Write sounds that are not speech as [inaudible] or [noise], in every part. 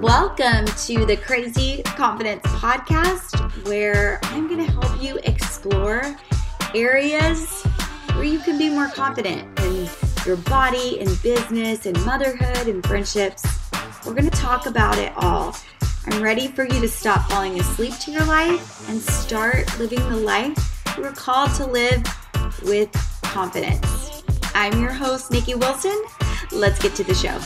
Welcome to the Crazy Confidence Podcast, where I'm going to help you explore areas where you can be more confident in your body, in business, in motherhood, in friendships. We're going to talk about it all. I'm ready for you to stop falling asleep to your life and start living the life were called to live with confidence. I'm your host, Nicki Wilson. Let's get to the show.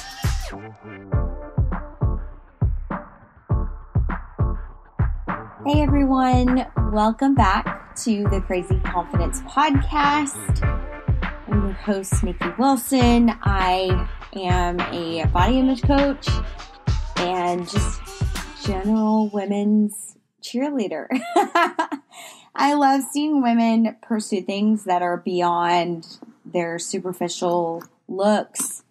Hey everyone, welcome back to the Crazy Confidence Podcast. I'm your host, Nicki Wilson. I am a body image coach and just general women's cheerleader. [laughs] I love seeing women pursue things that are beyond their superficial looks,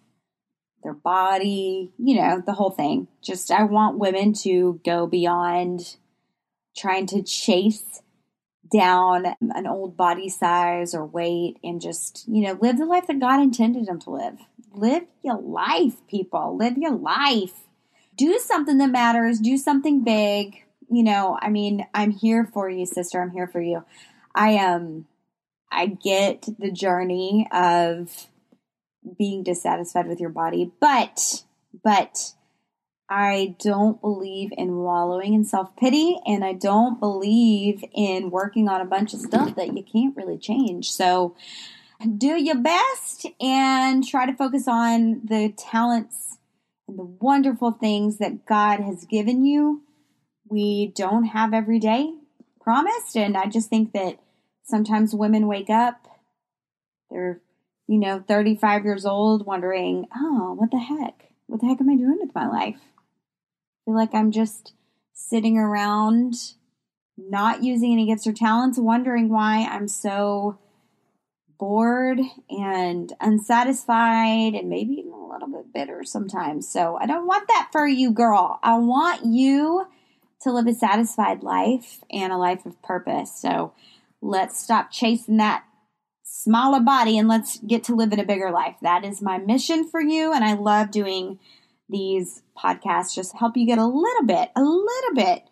their body, you know, the whole thing. Just, I want women to go beyond trying to chase down an old body size or weight and just, you know, live the life that God intended them to live. Live your life, people. Live your life. Do something that matters. Do something big. You know, I mean, I'm here for you, sister. I'm here for you. I um I get the journey of being dissatisfied with your body, but but I don't believe in wallowing in self pity, and I don't believe in working on a bunch of stuff that you can't really change. So, do your best and try to focus on the talents and the wonderful things that God has given you. We don't have every day promised, and I just think that sometimes women wake up, they're, you know, 35 years old, wondering, oh, what the heck? What the heck am I doing with my life? I feel like I'm just sitting around not using any gifts or talents, wondering why I'm so bored and unsatisfied and maybe even a little bit bitter sometimes. So I don't want that for you, girl. I want you to live a satisfied life and a life of purpose. So let's stop chasing that smaller body and let's get to live in a bigger life. That is my mission for you. And I love doing these podcasts just help you get a little bit, a little bit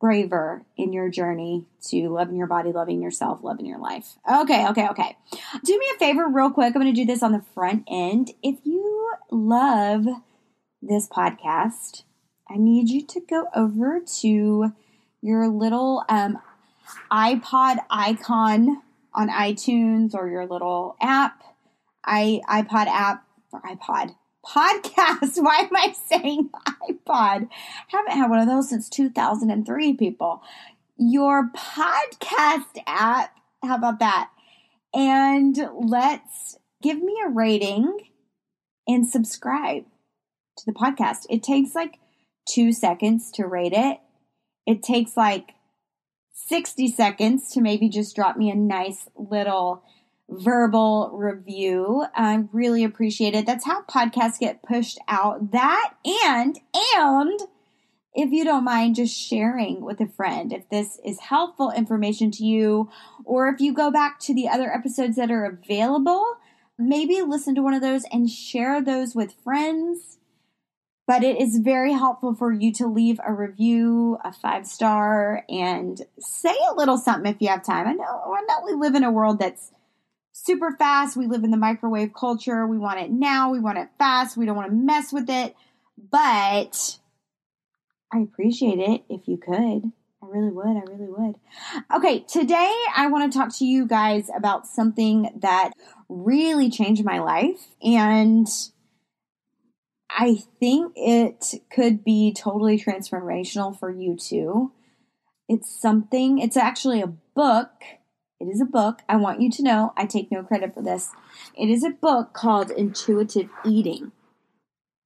braver in your journey to loving your body, loving yourself, loving your life. Okay, okay, okay. Do me a favor, real quick. I'm going to do this on the front end. If you love this podcast, I need you to go over to your little um, iPod icon on iTunes or your little app, i iPod app or iPod podcast. [laughs] Why am I saying iPod? Haven't had one of those since 2003, people. Your podcast app. How about that? And let's give me a rating and subscribe to the podcast. It takes like two seconds to rate it. It takes like 60 seconds to maybe just drop me a nice little verbal review. I really appreciate it. That's how podcasts get pushed out. That and and if you don't mind just sharing with a friend if this is helpful information to you or if you go back to the other episodes that are available, maybe listen to one of those and share those with friends. But it is very helpful for you to leave a review, a five star, and say a little something if you have time. I know, I know we live in a world that's super fast. We live in the microwave culture. We want it now. We want it fast. We don't want to mess with it. But I appreciate it if you could. I really would. I really would. Okay, today I want to talk to you guys about something that really changed my life. And I think it could be totally transformational for you too. It's something, it's actually a book it is a book. I want you to know I take no credit for this. It is a book called Intuitive Eating.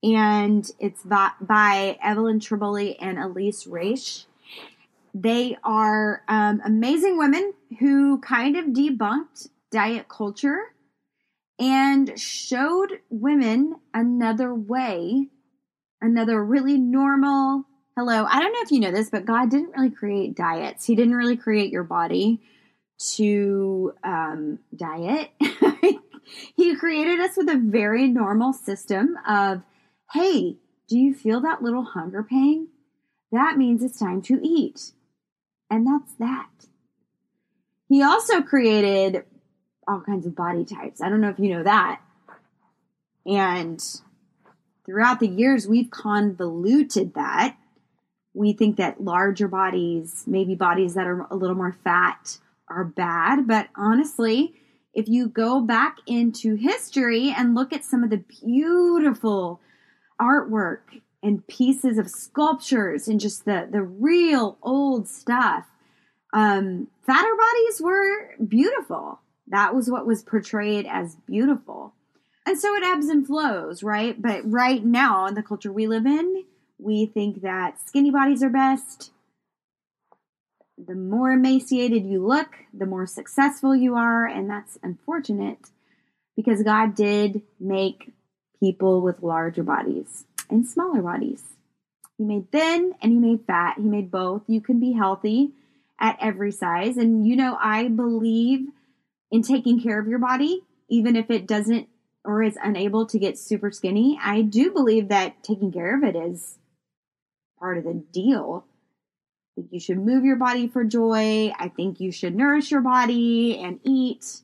And it's by, by Evelyn Tribole and Elyse Resch. They are um, amazing women who kind of debunked diet culture and showed women another way, another really normal. Hello, I don't know if you know this, but God didn't really create diets. He didn't really create your body to um, diet. [laughs] he created us with a very normal system of, hey, do you feel that little hunger pang? That means it's time to eat. And that's that. He also created all kinds of body types. I don't know if you know that. And throughout the years, we've convoluted that. We think that larger bodies, maybe bodies that are a little more fat, are bad. But honestly, if you go back into history and look at some of the beautiful artwork and pieces of sculptures and just the, the real old stuff, um, fatter bodies were beautiful. That was what was portrayed as beautiful. And so it ebbs and flows, right? But right now, in the culture we live in, we think that skinny bodies are best. The more emaciated you look, the more successful you are. And that's unfortunate because God did make people with larger bodies and smaller bodies. He made thin and he made fat. He made both. You can be healthy at every size. And you know, I believe in taking care of your body, even if it doesn't or is unable to get super skinny. I do believe that taking care of it is part of the deal. I think you should move your body for joy. I think you should nourish your body and eat.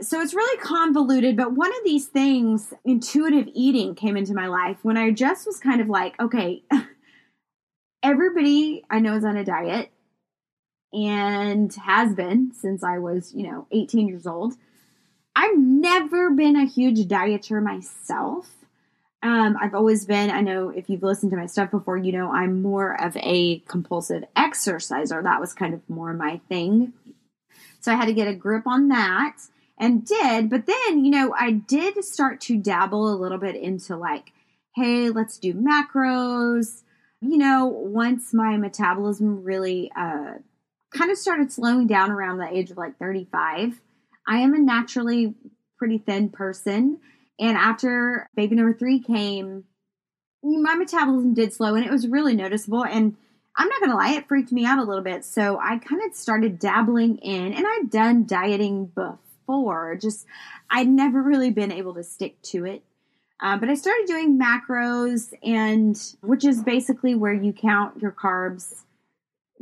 So it's really convoluted, but one of these things, intuitive eating, came into my life when I just was kind of like, okay, [laughs] everybody I know is on a diet and has been since I was, you know, 18 years old. I've never been a huge dieter myself. Um, I've always been, I know if you've listened to my stuff before, you know, I'm more of a compulsive exerciser. That was kind of more my thing. So I had to get a grip on that and did. But then, you know, I did start to dabble a little bit into like, hey, let's do macros. You know, once my metabolism really uh, kind of started slowing down around the age of like 35. I am a naturally pretty thin person. And after baby number three came, my metabolism did slow and it was really noticeable. And I'm not going to lie, it freaked me out a little bit. So I kind of started dabbling in, and I'd done dieting before, just I'd never really been able to stick to it. Uh, but I started doing macros, and which is basically where you count your carbs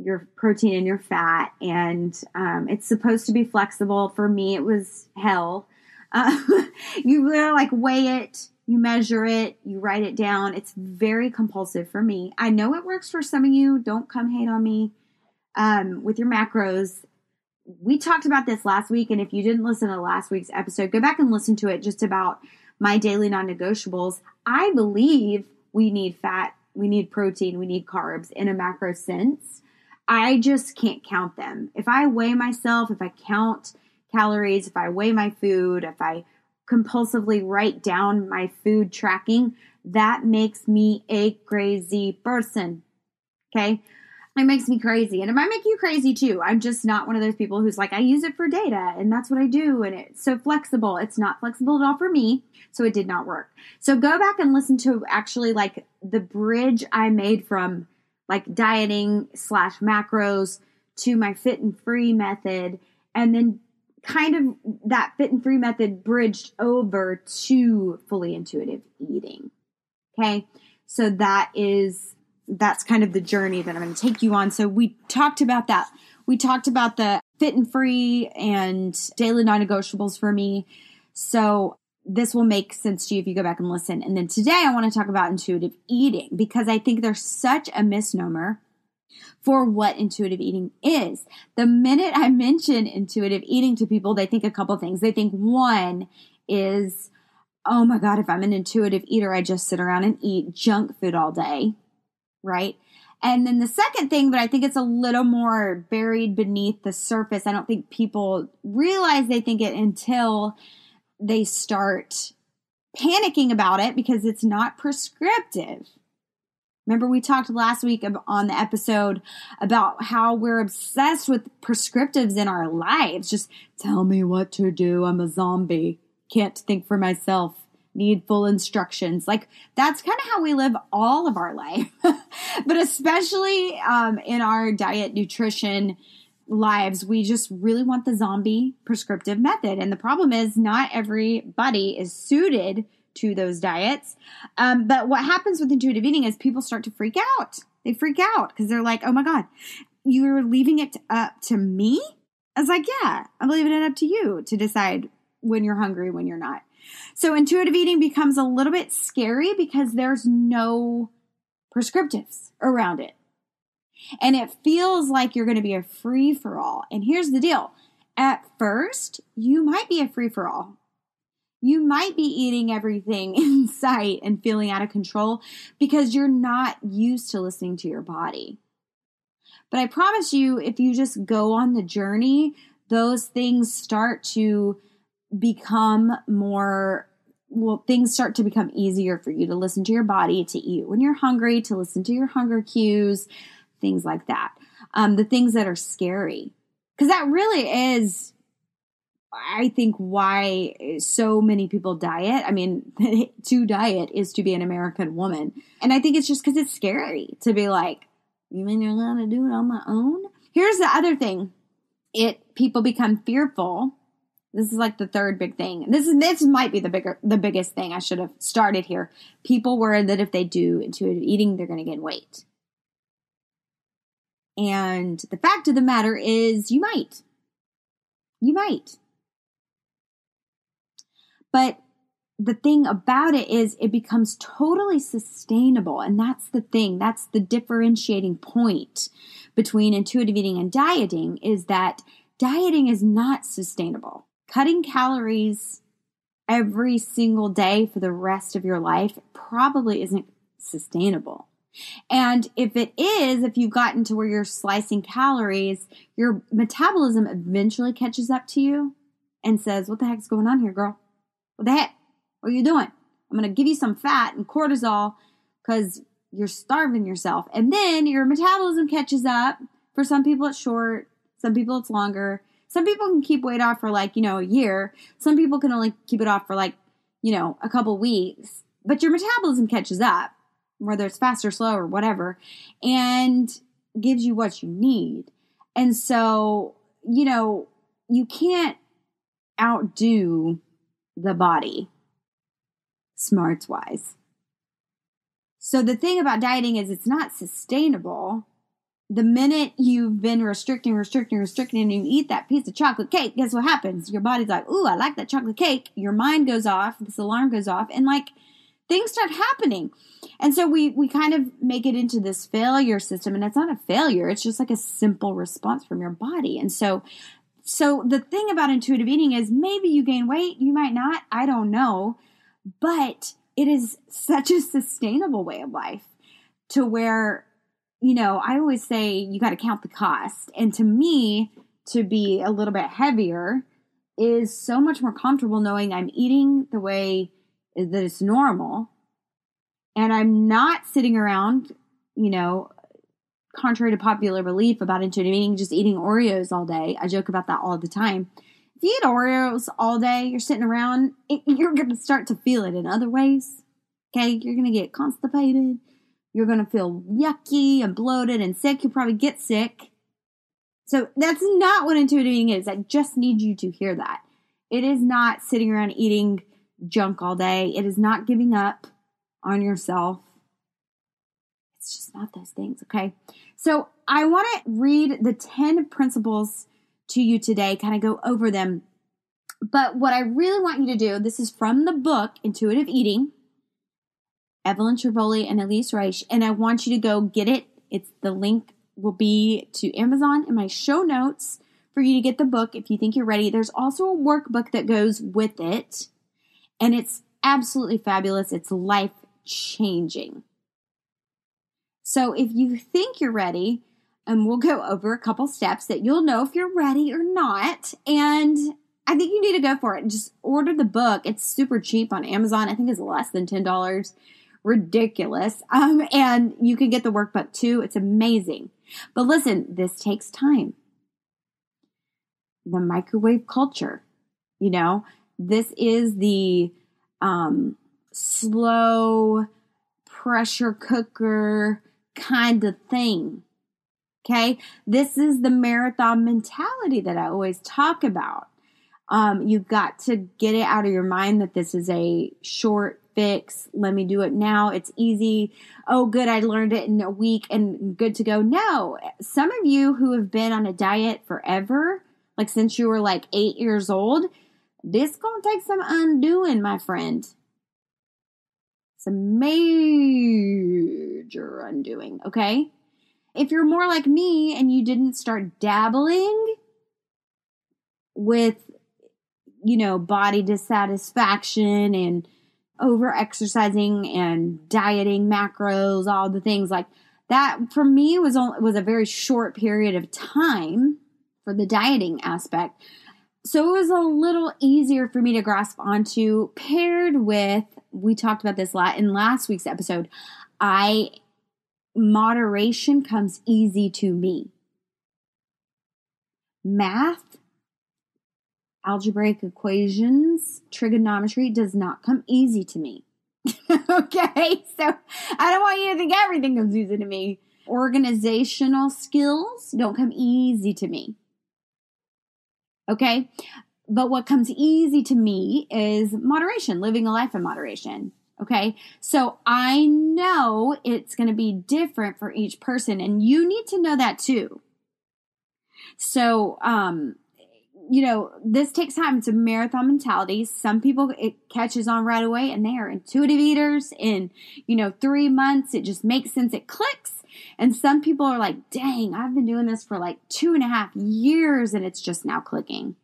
your protein and your fat, and um, it's supposed to be flexible. For me, it was hell. [laughs] Uh, you really like weigh it, you measure it, you write it down. It's very compulsive for me. I know it works for some of you. Don't come hate on me um, with your macros. We talked about this last week, and if you didn't listen to last week's episode, go back and listen to it just about my daily non negotiables. I believe we need fat, we need protein, we need carbs in a macro sense. I just can't count them. If I weigh myself, if I count calories, if I weigh my food, if I compulsively write down my food tracking, that makes me a crazy person. Okay. It makes me crazy. And it might make you crazy too. I'm just not one of those people who's like, I use it for data and that's what I do. And it's so flexible. It's not flexible at all for me. So it did not work. So go back and listen to actually like the bridge I made from like dieting slash macros to my fit and free method. And then kind of that fit and free method bridged over to fully intuitive eating. Okay. So that is, that's kind of the journey that I'm going to take you on. So we talked about that. We talked about the fit and free and daily non negotiables for me. So this will make sense to you if you go back and listen. And then today I want to talk about intuitive eating because I think there's such a misnomer for what intuitive eating is. The minute I mention intuitive eating to people, they think a couple things. They think one is, oh my God, if I'm an intuitive eater, I just sit around and eat junk food all day, right? And then the second thing, but I think it's a little more buried beneath the surface. I don't think people realize they think it until they start panicking about it because it's not prescriptive. Remember, we talked last week on the episode about how we're obsessed with prescriptives in our lives. Just tell me what to do. I'm a zombie. Can't think for myself. Need full instructions. Like, that's kind of how we live all of our [laughs] life. but especially um, in our diet, nutrition, lives, we just really want the zombie prescriptive method. And the problem is, not everybody is suited to those diets. Um, but what happens with intuitive eating is people start to freak out. They freak out because they're like, oh my God, you're leaving it up to me? I was like, yeah, I'm leaving it up to you to decide when you're hungry, when you're not. So intuitive eating becomes a little bit scary because there's no prescriptives around it. And it feels like you're going to be a free for all. And here's the deal at first, you might be a free for all. You might be eating everything [laughs] in sight and feeling out of control because you're not used to listening to your body. But I promise you, if you just go on the journey, those things start to become more well, things start to become easier for you to listen to your body, to eat when you're hungry, to listen to your hunger cues, things like that. Um, the things that are scary. Because that really is, I think, why so many people diet. I mean, [laughs] to diet is to be an American woman. And I think it's just because it's scary to be like, you mean you're to do it on my own? Here's the other thing it people become fearful this is like the third big thing. This is this might be the bigger the biggest thing I should have started here. People worry that if they do intuitive eating, they're going to gain weight. And the fact of the matter is you might. You might. But the thing about it is it becomes totally sustainable and that's the thing that's the differentiating point between intuitive eating and dieting is that dieting is not sustainable cutting calories every single day for the rest of your life probably isn't sustainable. And if it is, if you've gotten to where you're slicing calories, your metabolism eventually catches up to you and says, What the heck's going on here, girl? What the heck? What are you doing? I'm going to give you some fat and cortisol because you're starving yourself. And then your metabolism catches up. For some people, it's short, some people, it's longer. Some people can keep weight off for like, you know, a year. Some people can only keep it off for like, you know, a couple weeks. But your metabolism catches up, whether it's fast or slow or whatever, and gives you what you need. And so, you know, you can't outdo the body smarts wise. So the thing about dieting is it's not sustainable the minute you've been restricting, restricting, restricting, and you eat that piece of chocolate cake, guess what happens? Your body's like, ooh, I like that chocolate cake. Your mind goes off, this alarm goes off, and like things start happening. And so we we kind of make it into this failure system, and it's not a failure, it's just like a simple response from your body. And so so the thing about intuitive eating is maybe you gain weight, you might not, I don't know, but it is such a sustainable way of life to where you know, I always say you got to count the cost. And to me, to be a little bit heavier is so much more comfortable knowing I'm eating the way that it's normal and I'm not sitting around, you know, contrary to popular belief about intuitive just eating Oreos all day. I joke about that all the time. If you eat Oreos all day, you're sitting around, it, [laughs] you're going to start to feel it in other ways. Okay, you're going to get constipated. You're going to feel yucky and bloated and sick. You'll probably get sick. So that's not what intuitive eating is. I just need you to hear that. It is not sitting around eating junk all day. It is not giving up on yourself. It's just not those things, okay? So I want to read the 10 principles to you today, kind of go over them. But what I really want you to do, this is from the book Intuitive Eating Evelyn Tribole and Elyse Resch, and I want you to go get it. It's the link will be to Amazon in my show notes for you to get the book if you think you're ready. There's also a workbook that goes with it, and it's absolutely fabulous. It's life changing. So if you think you're ready, and we'll go over a couple steps that you'll know if you're ready or not. And I think you need to go for it. Just order the book. It's super cheap on Amazon. I think it's less than $10 ridiculous. Um, and you can get the workbook too. It's amazing. But listen, this takes time. The microwave culture, you know, this is the um, slow pressure cooker kind of thing. Okay. This is the marathon mentality that I always talk about. Um, you've got to get it out of your mind that this is a short fix. Let me do it now. It's easy. Oh, good. I learned it in a week and good to go. No, some of you who have been on a diet forever, like since you were like eight years old, this gonna take some undoing, my friend. Some major undoing, okay? If you're more like me and you didn't start dabbling with, you know, body dissatisfaction and over exercising and dieting macros, all the things like that for me was only, was a very short period of time for the dieting aspect. So it was a little easier for me to grasp onto paired with we talked about this a lot in last week's episode. I moderation comes easy to me. Math, algebraic equations, trigonometry does not come easy to me. [laughs] okay, so I don't want you to think everything comes easy to me. Organizational skills don't come easy to me. Okay, but what comes easy to me is moderation, living a life in moderation. Okay. So I know it's going to be different for each person and you need to know that too. So, um, you know, this takes time. It's a marathon mentality. Some people it catches on right away and they are intuitive eaters in, you know, three months. It just makes sense. It clicks. And some people are like, dang, I've been doing this for like two and a half years and it's just now clicking.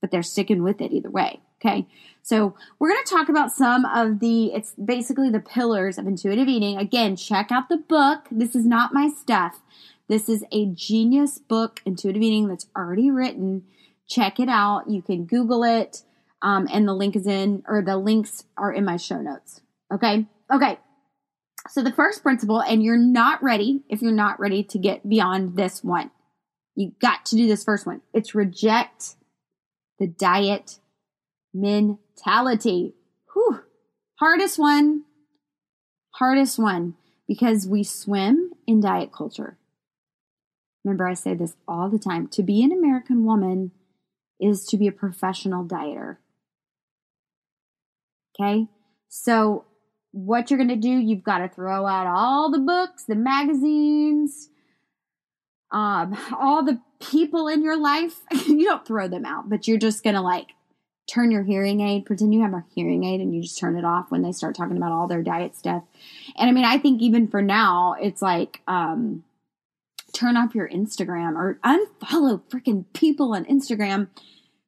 But they're sticking with it either way. Okay. So we're going to talk about some of the, it's basically the pillars of intuitive eating. Again, check out the book. This is not my stuff. This is a genius book, Intuitive Eating, that's already written. Check it out. You can Google it. Um, and the link is in, or the links are in my show notes. Okay. Okay. So the first principle, and you're not ready if you're not ready to get beyond this one. You got to do this first one. It's reject the diet mentality. Whew. Hardest one. Hardest one because we swim in diet culture. Remember, I say this all the time. To be an American woman is to be a professional dieter. Okay? So, what you're going to do, you've got to throw out all the books, the magazines, um, all the people in your life. [laughs] you don't throw them out, but you're just going to like turn your hearing aid, pretend you have a hearing aid and you just turn it off when they start talking about all their diet stuff. And I mean, I think even for now, it's like, um, turn off your Instagram or unfollow freaking people on Instagram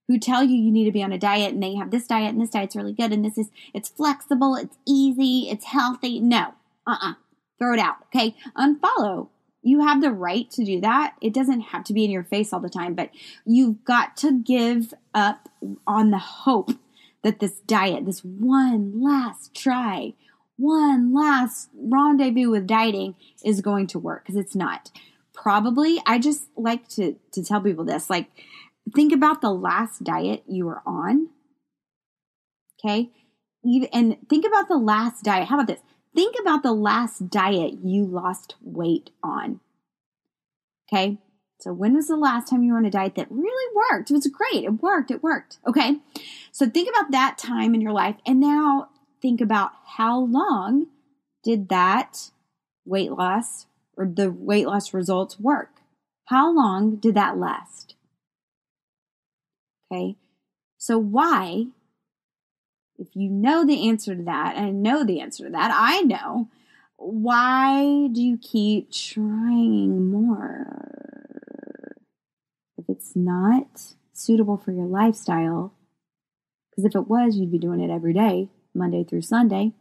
who tell you you need to be on a diet and they have this diet and this diet's really good and this is, it's flexible, it's easy, it's healthy. No, uh uh-uh. uh throw it out. Okay. Unfollow you have the right to do that. It doesn't have to be in your face all the time, but you've got to give up on the hope that this diet, this one last try, one last rendezvous with dieting is going to work because it's not. Probably, I just like to, to tell people this like, think about the last diet you were on. Okay. And think about the last diet. How about this? Think about the last diet you lost weight on. Okay. So when was the last time you were on a diet that really worked? It was great. It worked. It worked. Okay. So think about that time in your life and now think about how long did that weight loss or the weight loss results work? How long did that last? Okay. So why if you know the answer to that, and I know the answer to that, I know, why do you keep trying more? If it's not suitable for your lifestyle, because if it was, you'd be doing it every day, Monday through Sunday.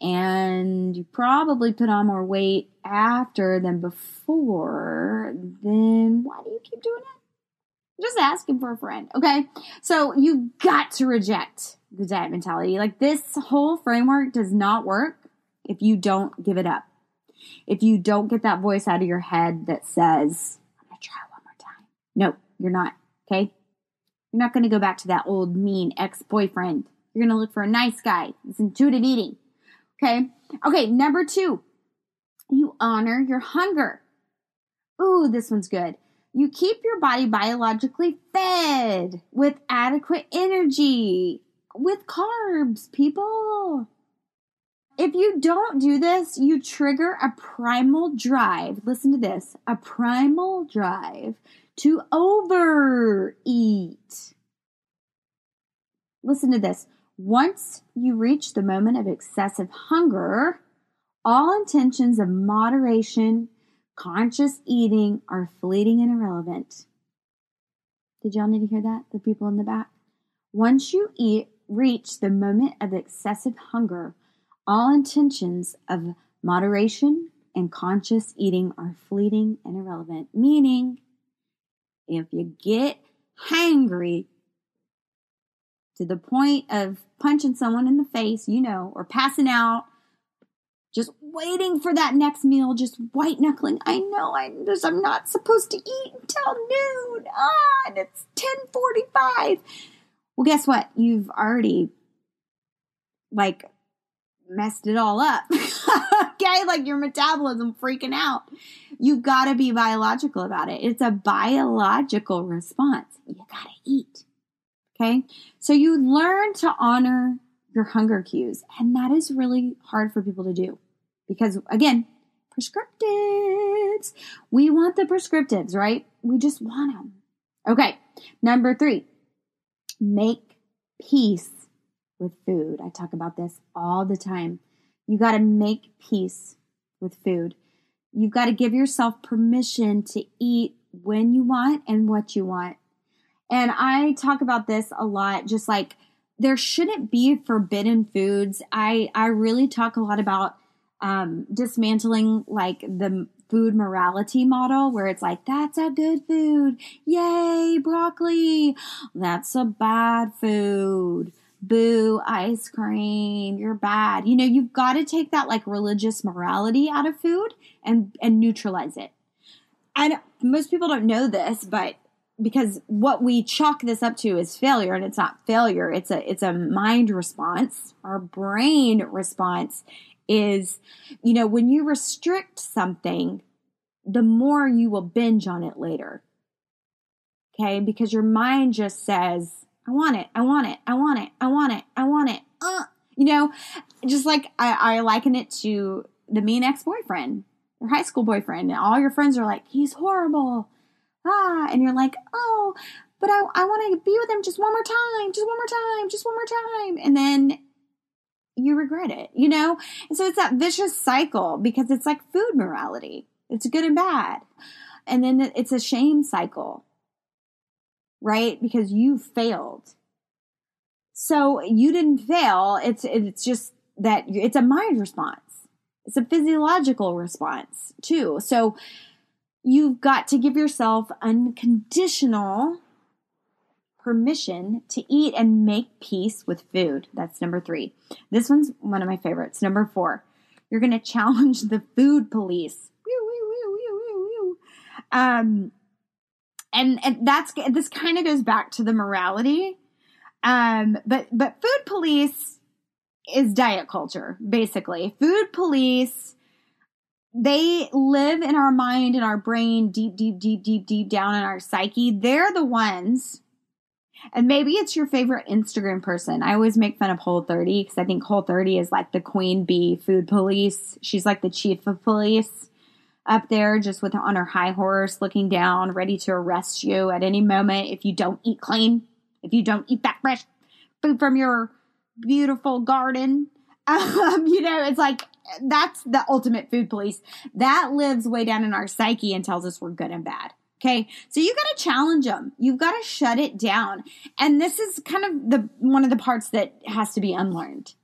And you probably put on more weight after than before, then why do you keep doing it? Just asking for a friend, okay? So you got to reject the diet mentality. Like this whole framework does not work if you don't give it up. If you don't get that voice out of your head that says, I'm to try one more time. No, you're not. Okay. You're not to go back to that old mean ex boyfriend. You're to look for a nice guy. It's intuitive eating. Okay. Okay. Number two, you honor your hunger. Ooh, this one's good. You keep your body biologically fed with adequate energy, with carbs, people. If you don't do this, you trigger a primal drive. Listen to this a primal drive to overeat. Listen to this. Once you reach the moment of excessive hunger, all intentions of moderation, conscious eating are fleeting and irrelevant. Did y'all need to hear that? The people in the back? Once you eat, reach the moment of excessive hunger, all intentions of moderation and conscious eating are fleeting and irrelevant. Meaning, if you get hangry to the point of punching someone in the face, you know, or passing out, just waiting for that next meal, just white knuckling. I know I just, I'm not supposed to eat until noon. Ah, and it's 1045. Well, guess what? You've already like messed it all up. [laughs] okay, like your metabolism freaking out. You gotta be biological about it. It's a biological response. You gotta eat. Okay, so you learn to honor your hunger cues, and that is really hard for people to do because, again, prescriptives. We want the prescriptives, right? We just want them. Okay, number three, make peace with food. I talk about this all the time. You got to make peace with food. You've got to give yourself permission to eat when you want and what you want. And I talk about this a lot, just like there shouldn't be forbidden foods. I, I really talk a lot about um, dismantling like the food morality model where it's like, that's a good food. Yay, broccoli. That's a bad food. Boo ice cream. You're bad. You know you've got to take that like religious morality out of food and and neutralize it. And most people don't know this but because what we chalk this up to is failure and it's not failure. It's a it's a mind response our brain response is you know when you restrict something the more you will binge on it later okay because your mind just says I want it. I want it. I want it. I want it. I want it. Uh, you know, just like I, I liken it to the mean ex boyfriend, your high school boyfriend, and all your friends are like, he's horrible. Ah, and you're like, oh, but I, I want to be with him just one more time, just one more time, just one more time. And then you regret it, you know? And so it's that vicious cycle because it's like food morality. It's good and bad. And then it's a shame cycle right? Because you failed. So you didn't fail. It's it's just that it's a mind response. It's a physiological response too. So you've got to give yourself unconditional permission to eat and make peace with food. That's number 3. This one's one of my favorites. Number 4. You're going [laughs] to challenge the food police. Um and and that's this kind of goes back to the morality um but but food police is diet culture basically food police they live in our mind and our brain deep deep deep deep deep down in our psyche they're the ones and maybe it's your favorite Instagram person. I always make fun of Whole 30 because I think Whole 30 is like the queen bee food police. She's like the chief of police up there just with on her high horse looking down ready to arrest you at any moment if you don't eat clean if you don't eat that fresh food from your beautiful garden [laughs] um, you know it's like that's the ultimate food police that lives way down in our psyche and tells us we're good and bad okay so you got to challenge them you've got to shut it down. And this is kind of the one of the parts that has to be unlearned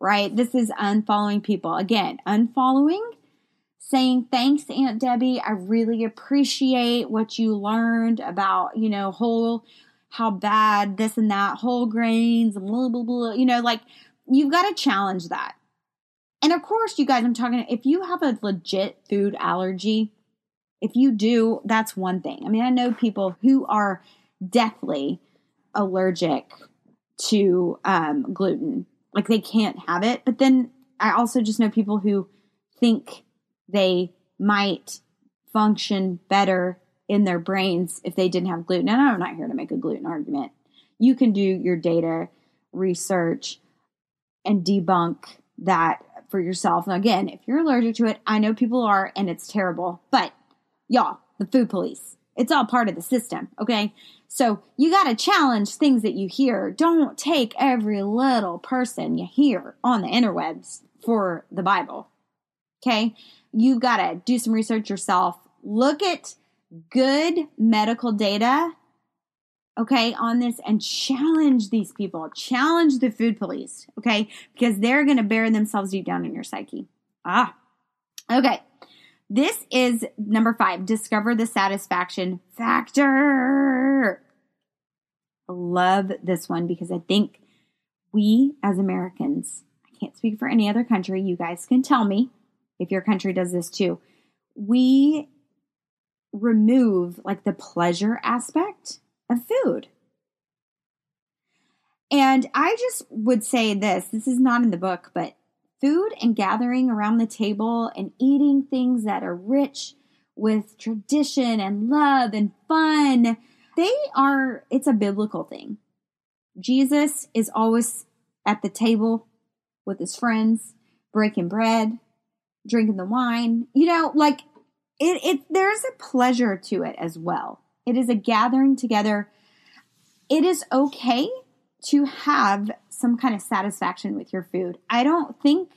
right? This is unfollowing people. Again unfollowing saying thanks aunt debbie. I really appreciate what you learned about you know whole how bad this and that whole grains and blah blah blah you know like you've got to challenge that. And of course you guys i'm talking if you have a legit food allergy if you do that's one thing i mean i know people who are deathly allergic to um, gluten like they can't have it but then i also just know people who think they might function better in their brains if they didn't have gluten. And I'm not here to make a gluten argument. You can do your data research and debunk that for yourself. Now, again, if you're allergic to it, I know people are and it's terrible, but y'all, the food police, it's all part of the system, okay? So you got to challenge things that you hear. Don't take every little person you hear on the interwebs for the Bible, okay? You've got to do some research yourself. Look at good medical data okay, on this and challenge these people, challenge the food police, okay, because they're going to bury themselves deep down in your psyche. Ah, okay. This is number five discover the satisfaction factor. I love this one because I think we as Americans, I can't speak for any other country, you guys can tell me if your country does this too. We remove like the pleasure aspect of food. And I just would say this this is not in the book, but food and gathering around the table and eating things that are rich with tradition and love and fun, they are, it's a biblical thing. Jesus is always at the table with his friends, breaking bread, drinking the wine. You know, like it, it there's a pleasure to it as well. It is a gathering together. It is okay to have some kind of satisfaction with your food. I don't think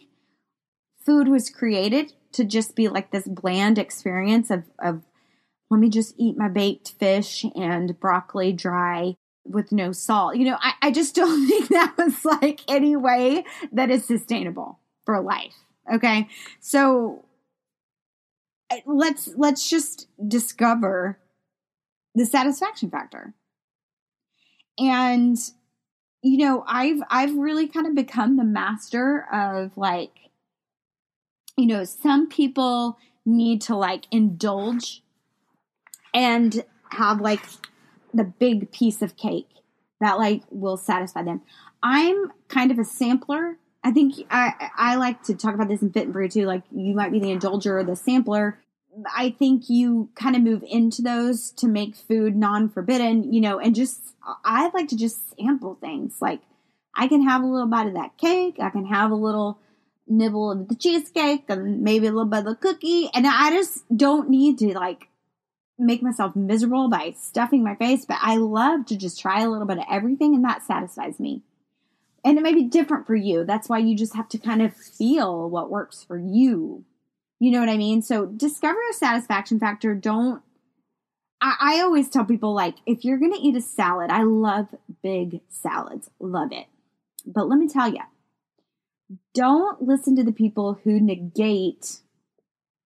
food was created to just be like this bland experience of, of let me just eat my baked fish and broccoli dry with no salt. You know, I, I just don't [laughs] think that was like any way that is sustainable for life. Okay. So let's let's just discover the satisfaction factor. And you know, I've I've really kind of become the master of like you know, some people need to like indulge and have like the big piece of cake that like will satisfy them. I'm kind of a sampler. I think I I like to talk about this in Fit and Free too. Like you might be the indulger or the sampler. I think you kind of move into those to make food non-forbidden, you know, and just I like to just sample things. Like I can have a little bite of that cake. I can have a little nibble of the cheesecake and maybe a little bit of the cookie. And I just don't need to like make myself miserable by stuffing my face, but I love to just try a little bit of everything and that satisfies me. And it may be different for you. That's why you just have to kind of feel what works for you. You know what I mean? So discover a satisfaction factor. Don't I, I always tell people like if you're gonna eat a salad, I love big salads. Love it. But let me tell you, don't listen to the people who negate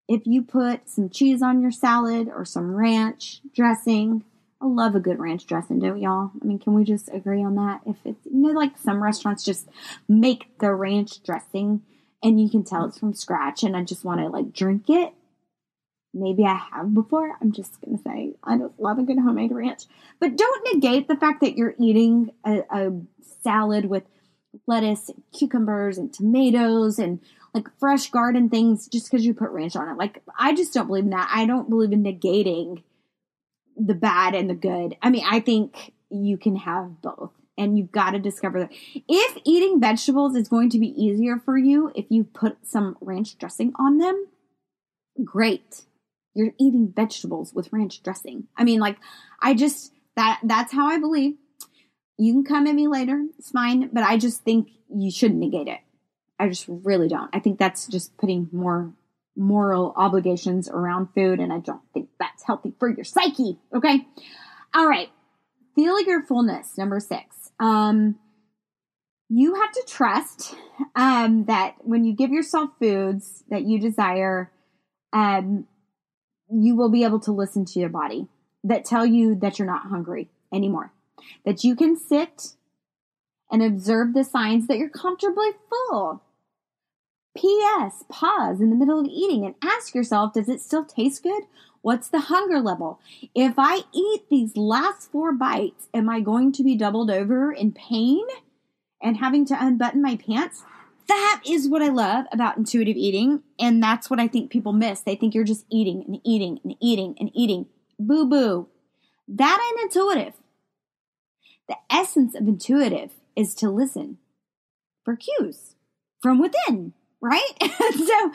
if you put some cheese on your salad or some ranch dressing. I love a good ranch dressing, don't y'all? I mean, can we just agree on that? If it's, you know, like some restaurants just make the ranch dressing and you can tell it's from scratch and I just want to like drink it. Maybe I have before. I'm just going to say I just love a good homemade ranch. But don't negate the fact that you're eating a, a salad with lettuce and cucumbers and tomatoes and like fresh garden things just because you put ranch on it. Like, I just don't believe in that. I don't believe in negating the bad and the good. I mean, I think you can have both and you've got to discover that. If eating vegetables is going to be easier for you if you put some ranch dressing on them, great. You're eating vegetables with ranch dressing. I mean, like, I just, that that's how I believe. You can come at me later. It's fine. But I just think you shouldn't negate it. I just really don't. I think that's just putting more moral obligations around food. And I don't think that's healthy for your psyche. Okay. All right. Feel your fullness. Number six. Um, you have to trust um, that when you give yourself foods that you desire, um, you will be able to listen to your body that tell you that you're not hungry anymore that you can sit and observe the signs that you're comfortably full. P.S. Pause in the middle of eating and ask yourself, does it still taste good? What's the hunger level? If I eat these last four bites, am I going to be doubled over in pain and having to unbutton my pants? that is what I love about intuitive eating. And that's what I think people miss. They think you're just eating and eating and eating and eating. Boo boo. That ain't intuitive. The essence of intuitive is to listen for cues from within, right? [laughs] so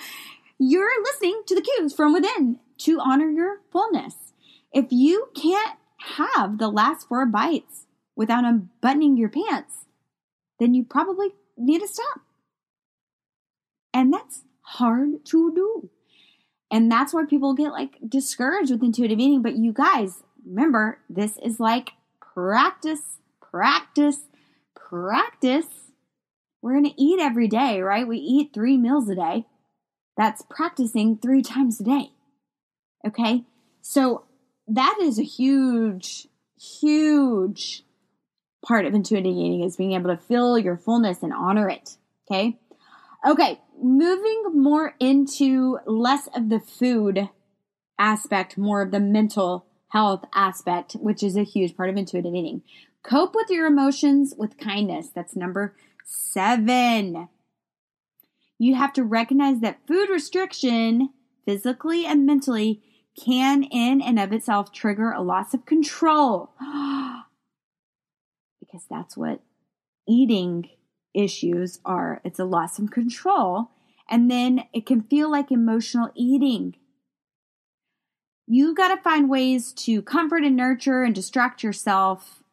you're listening to the cues from within to honor your fullness. If you can't have the last four bites without unbuttoning your pants, then you probably need to stop. And that's hard to do. And that's why people get like discouraged with intuitive eating. But you guys, remember, this is like practice, practice, practice. We're going to eat every day, right? We eat three meals a day. That's practicing three times a day. Okay. So that is a huge, huge part of intuitive eating is being able to feel your fullness and honor it. Okay. Okay. Moving more into less of the food aspect, more of the mental health aspect, which is a huge part of intuitive eating. Cope with your emotions with kindness. That's number seven. You have to recognize that food restriction, physically and mentally, can in and of itself trigger a loss of control. [gasps] because that's what eating issues are. It's a loss of control. And then it can feel like emotional eating. You got to find ways to comfort and nurture and distract yourself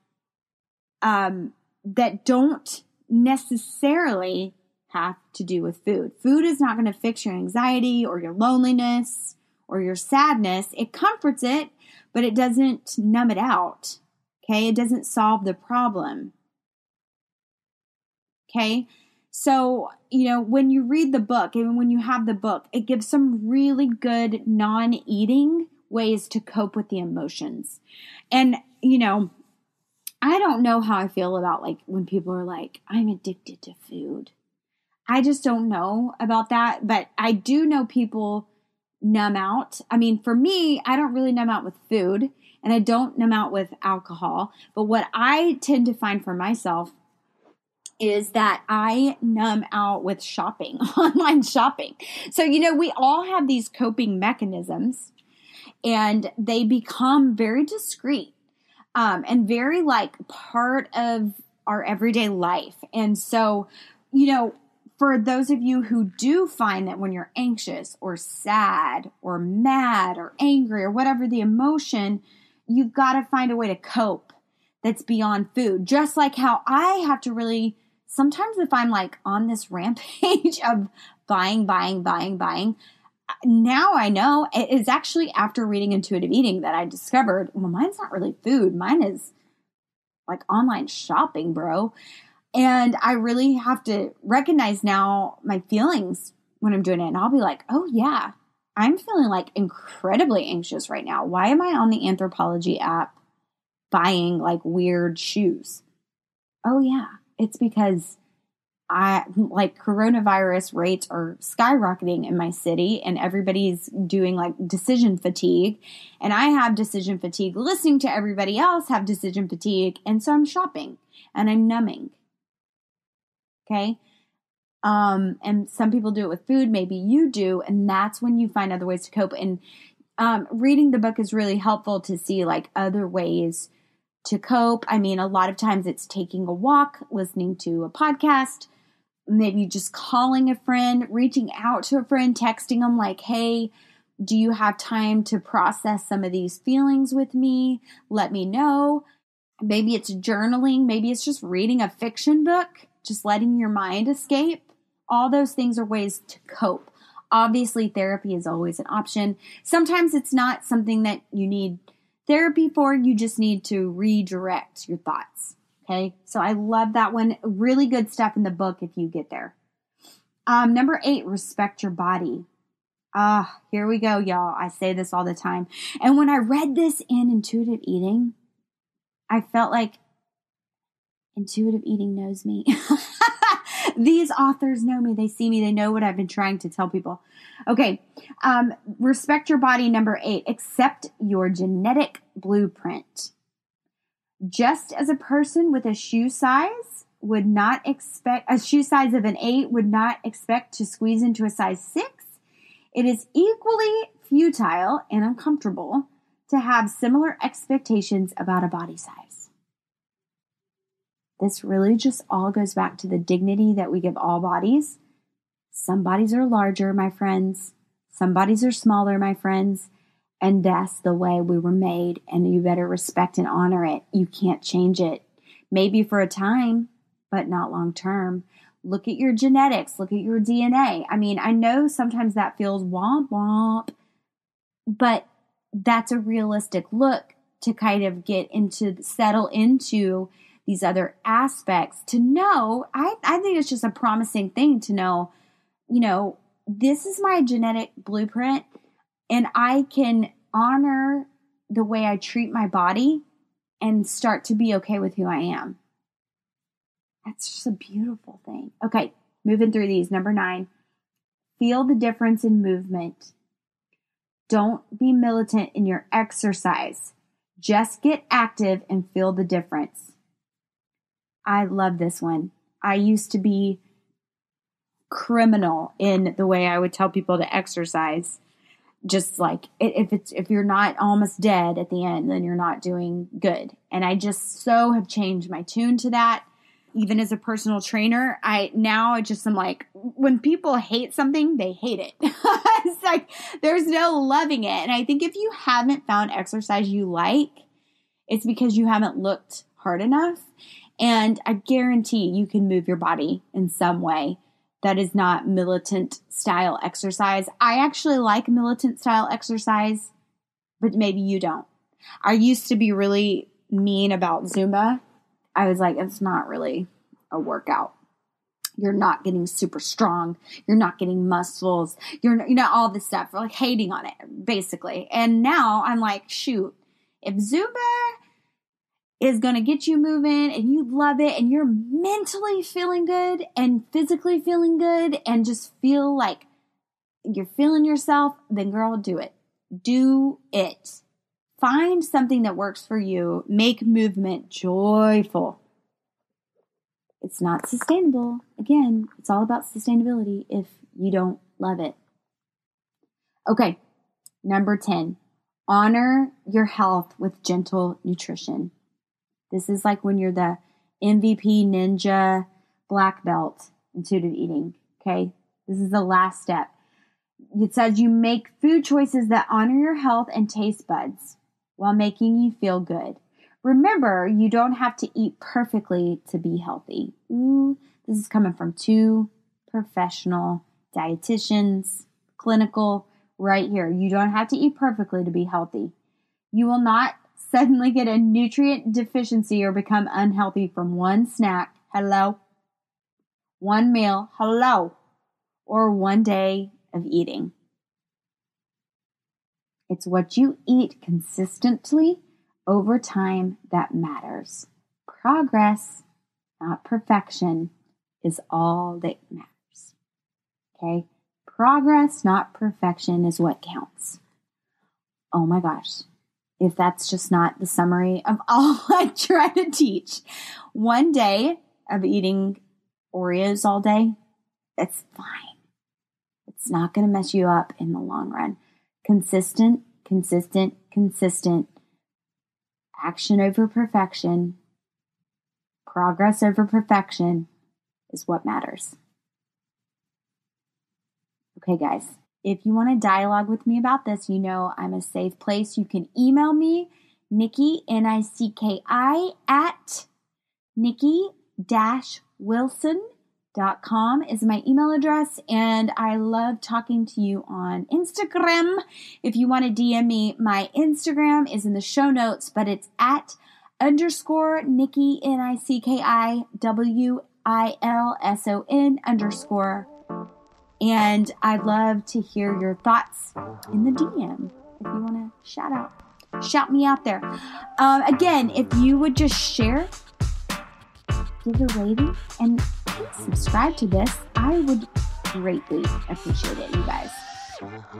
um, that don't necessarily have to do with food. Food is not going to fix your anxiety or your loneliness or your sadness. It comforts it, but it doesn't numb it out. Okay. It doesn't solve the problem. Okay. So, you know, when you read the book and when you have the book, it gives some really good non eating ways to cope with the emotions. And, you know, I don't know how I feel about like when people are like, I'm addicted to food. I just don't know about that, but I do know people numb out. I mean, for me, I don't really numb out with food and I don't numb out with alcohol. But what I tend to find for myself is that I numb out with shopping, [laughs] online shopping. So, you know, we all have these coping mechanisms and they become very discreet um, and very like part of our everyday life. And so, you know, for those of you who do find that when you're anxious or sad or mad or angry or whatever the emotion, you've got to find a way to cope that's beyond food. Just like how I have to really sometimes if I'm like on this [laughs] rampage of buying, buying, buying, buying, now I know it's actually after reading intuitive eating that I discovered, well, mine's not really food. Mine is like online shopping, bro. And I really have to recognize now my feelings when I'm doing it. And I'll be like, oh, yeah, I'm feeling like incredibly anxious right now. Why am I on the Anthropologie app buying like weird shoes? Oh, yeah, it's because I like coronavirus rates are skyrocketing in my city and everybody's doing like decision fatigue. And I have decision fatigue listening to everybody else have decision fatigue. And so I'm shopping and I'm numbing Okay. Um, and some people do it with food, maybe you do, and that's when you find other ways to cope. And um, reading the book is really helpful to see like other ways to cope. I mean, a lot of times it's taking a walk, listening to a podcast, maybe just calling a friend, reaching out to a friend, texting them like, hey, do you have time to process some of these feelings with me? Let me know. Maybe it's journaling, maybe it's just reading a fiction book just letting your mind escape. All those things are ways to cope. Obviously, therapy is always an option. Sometimes it's not something that you need therapy for, you just need to redirect your thoughts. Okay, so I love that one. Really good stuff in the book if you get there. Um, number eight, respect your body. Ah, here we go, y'all. I say this all the time. And when I read this in intuitive eating, I felt like Intuitive eating knows me. [laughs] These authors know me. They see me. They know what I've been trying to tell people. Okay. Um, respect your body. Number eight, accept your genetic blueprint. Just as a person with a shoe size would not expect, a shoe size of an eight would not expect to squeeze into a size six. It is equally futile and uncomfortable to have similar expectations about a body size. This really just all goes back to the dignity that we give all bodies. Some bodies are larger, my friends. Some bodies are smaller, my friends. And that's the way we were made, and you better respect and honor it. You can't change it. Maybe for a time, but not long term. Look at your genetics, look at your DNA. I mean, I know sometimes that feels womp womp, but that's a realistic look to kind of get into, settle into these other aspects to know. I, I think it's just a promising thing to know, you know, this is my genetic blueprint and I can honor the way I treat my body and start to be okay with who I am. That's just a beautiful thing. Okay, moving through these. Number nine, feel the difference in movement. Don't be militant in your exercise. Just get active and feel the difference. I love this one. I used to be criminal in the way I would tell people to exercise. Just like if it's if you're not almost dead at the end, then you're not doing good. And I just so have changed my tune to that. Even as a personal trainer, I now I just am like when people hate something, they hate it. [laughs] it's like there's no loving it. And I think if you haven't found exercise you like, it's because you haven't looked hard enough. And I guarantee you can move your body in some way that is not militant style exercise. I actually like militant style exercise, but maybe you don't. I used to be really mean about Zumba. I was like, it's not really a workout. You're not getting super strong. You're not getting muscles. You're, you know, all this stuff. like hating on it, basically. And now I'm like, shoot, if Zumba is going to get you moving and you love it and you're mentally feeling good and physically feeling good and just feel like you're feeling yourself, then girl, do it. Do it. Find something that works for you. Make movement joyful. It's not sustainable. Again, it's all about sustainability if you don't love it. Okay, number 10 honor your health with gentle nutrition. This is like when you're the MVP ninja black belt intuitive eating. Okay. This is the last step. It says you make food choices that honor your health and taste buds while making you feel good. Remember, you don't have to eat perfectly to be healthy. Ooh, this is coming from two professional dietitians, clinical, right here. You don't have to eat perfectly to be healthy. You will not suddenly get a nutrient deficiency or become unhealthy from one snack, hello, one meal, hello, or one day of eating. It's what you eat consistently over time that matters. Progress, not perfection, is all that matters. Okay? Progress, not perfection, is what counts. Oh my gosh if that's just not the summary of [laughs] all I try to teach. One day of eating Oreos all day, it's fine. It's not going to mess you up in the long run. Consistent, consistent, consistent. Action over perfection, progress over perfection is what matters. Okay, guys, if you want to dialogue with me about this, you know I'm a safe place. You can email me, Nicki, N I C K I, at Nicki Wilson.com is my email address. And I love talking to you on Instagram. If you want to DM me, my Instagram is in the show notes, but it's at underscore Nicki, N I C K I W I L S O N underscore and I'd love to hear your thoughts in the DM if you want to shout out. Shout me out there. Um, again, if you would just share, give a rating, and subscribe to this, I would greatly appreciate it, you guys.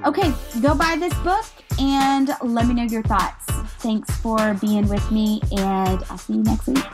Okay, go buy this book and let me know your thoughts. Thanks for being with me, and I'll see you next week.